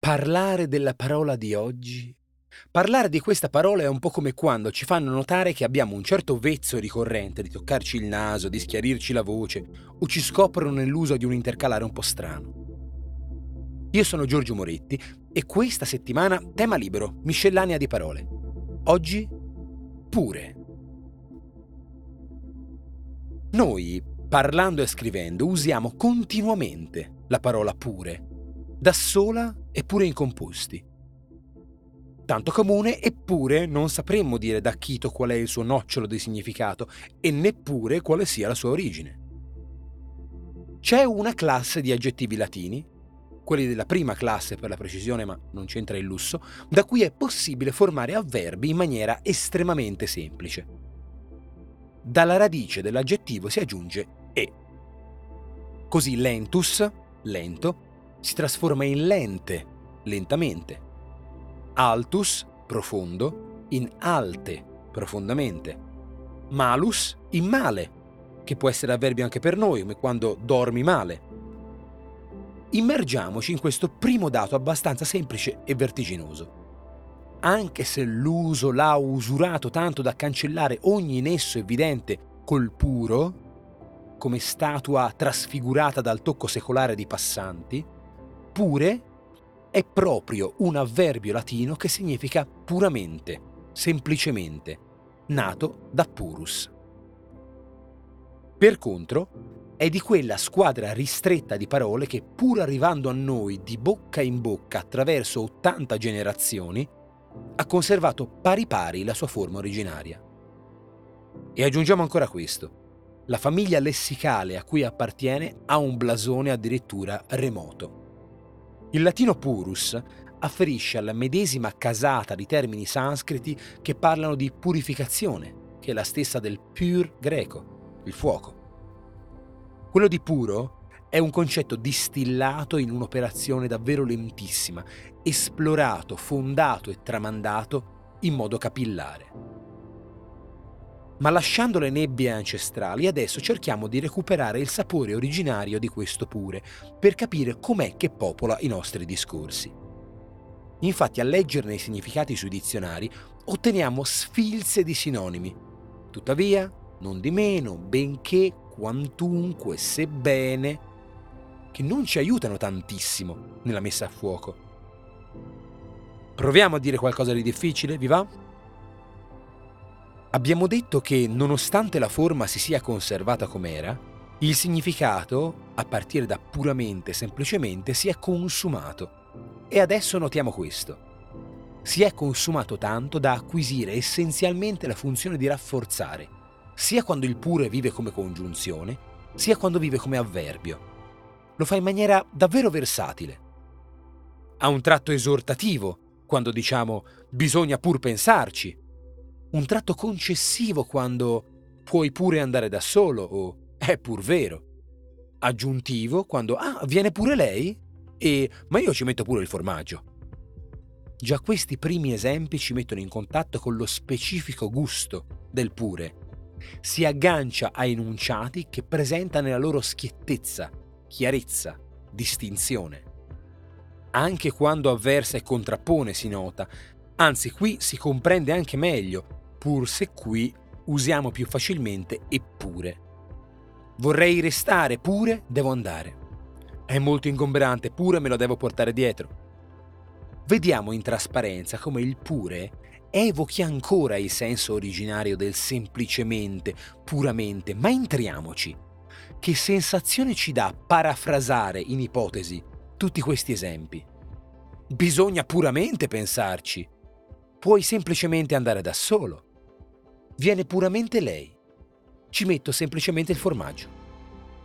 Parlare della parola di oggi? Parlare di questa parola è un po' come quando ci fanno notare che abbiamo un certo vezzo ricorrente di toccarci il naso, di schiarirci la voce, o ci scoprono nell'uso di un intercalare un po' strano. Io sono Giorgio Moretti e questa settimana tema libero, miscellanea di parole. Oggi pure. Noi, parlando e scrivendo, usiamo continuamente la parola pure, da sola e pure in composti. Tanto comune, eppure non sapremmo dire da Chito qual è il suo nocciolo di significato e neppure quale sia la sua origine. C'è una classe di aggettivi latini, quelli della prima classe per la precisione, ma non c'entra il lusso, da cui è possibile formare avverbi in maniera estremamente semplice. Dalla radice dell'aggettivo si aggiunge e. Così lentus, lento, si trasforma in lente, lentamente. Altus, profondo, in alte, profondamente. Malus, in male, che può essere avverbio anche per noi, come quando dormi male. Immergiamoci in questo primo dato abbastanza semplice e vertiginoso. Anche se l'uso l'ha usurato tanto da cancellare ogni nesso evidente col puro, come statua trasfigurata dal tocco secolare di passanti, pure è proprio un avverbio latino che significa puramente, semplicemente, nato da purus. Per contro, è di quella squadra ristretta di parole che, pur arrivando a noi di bocca in bocca attraverso 80 generazioni, ha conservato pari pari la sua forma originaria. E aggiungiamo ancora questo. La famiglia lessicale a cui appartiene ha un blasone addirittura remoto. Il latino purus afferisce alla medesima casata di termini sanscriti che parlano di purificazione, che è la stessa del pur greco, il fuoco. Quello di puro è un concetto distillato in un'operazione davvero lentissima, esplorato, fondato e tramandato in modo capillare. Ma lasciando le nebbie ancestrali, adesso cerchiamo di recuperare il sapore originario di questo pure, per capire com'è che popola i nostri discorsi. Infatti a leggerne i significati sui dizionari otteniamo sfilze di sinonimi. Tuttavia, non di meno, benché, quantunque, sebbene, che non ci aiutano tantissimo nella messa a fuoco. Proviamo a dire qualcosa di difficile, vi va? Abbiamo detto che, nonostante la forma si sia conservata com'era, il significato, a partire da puramente semplicemente, si è consumato. E adesso notiamo questo. Si è consumato tanto da acquisire essenzialmente la funzione di rafforzare, sia quando il pure vive come congiunzione, sia quando vive come avverbio. Lo fa in maniera davvero versatile. Ha un tratto esortativo, quando diciamo bisogna pur pensarci, un tratto concessivo quando puoi pure andare da solo o è pur vero. Aggiuntivo quando ah, viene pure lei e ma io ci metto pure il formaggio. Già questi primi esempi ci mettono in contatto con lo specifico gusto del pure. Si aggancia a enunciati che presenta nella loro schiettezza, chiarezza, distinzione. Anche quando avversa e contrappone si nota, anzi qui si comprende anche meglio pur se qui usiamo più facilmente eppure. Vorrei restare, pure devo andare. È molto ingombrante, pure me lo devo portare dietro. Vediamo in trasparenza come il pure evochi ancora il senso originario del semplicemente, puramente, ma entriamoci. Che sensazione ci dà parafrasare in ipotesi tutti questi esempi? Bisogna puramente pensarci. Puoi semplicemente andare da solo viene puramente lei. Ci metto semplicemente il formaggio.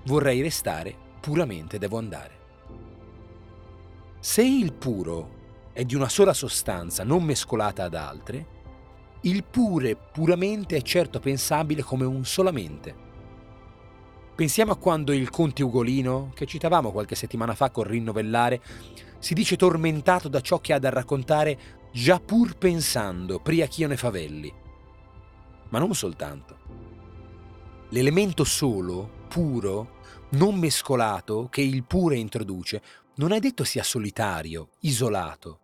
Vorrei restare, puramente devo andare. Se il puro è di una sola sostanza non mescolata ad altre, il pure puramente è certo pensabile come un solamente. Pensiamo a quando il conte Ugolino, che citavamo qualche settimana fa con rinnovellare, si dice tormentato da ciò che ha da raccontare già pur pensando, pria ch'io ne favelli ma non soltanto. L'elemento solo, puro, non mescolato, che il pure introduce, non è detto sia solitario, isolato.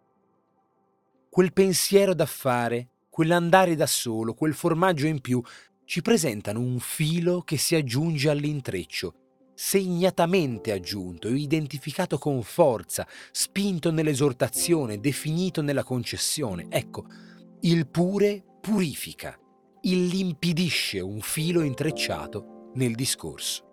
Quel pensiero da fare, quell'andare da solo, quel formaggio in più, ci presentano un filo che si aggiunge all'intreccio, segnatamente aggiunto, identificato con forza, spinto nell'esortazione, definito nella concessione. Ecco, il pure purifica, illimpidisce un filo intrecciato nel discorso.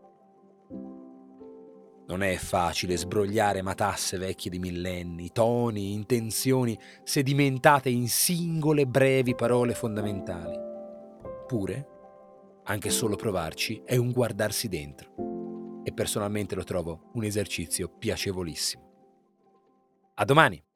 Non è facile sbrogliare matasse vecchie di millenni, toni, intenzioni sedimentate in singole brevi parole fondamentali. Pure, anche solo provarci è un guardarsi dentro. E personalmente lo trovo un esercizio piacevolissimo. A domani!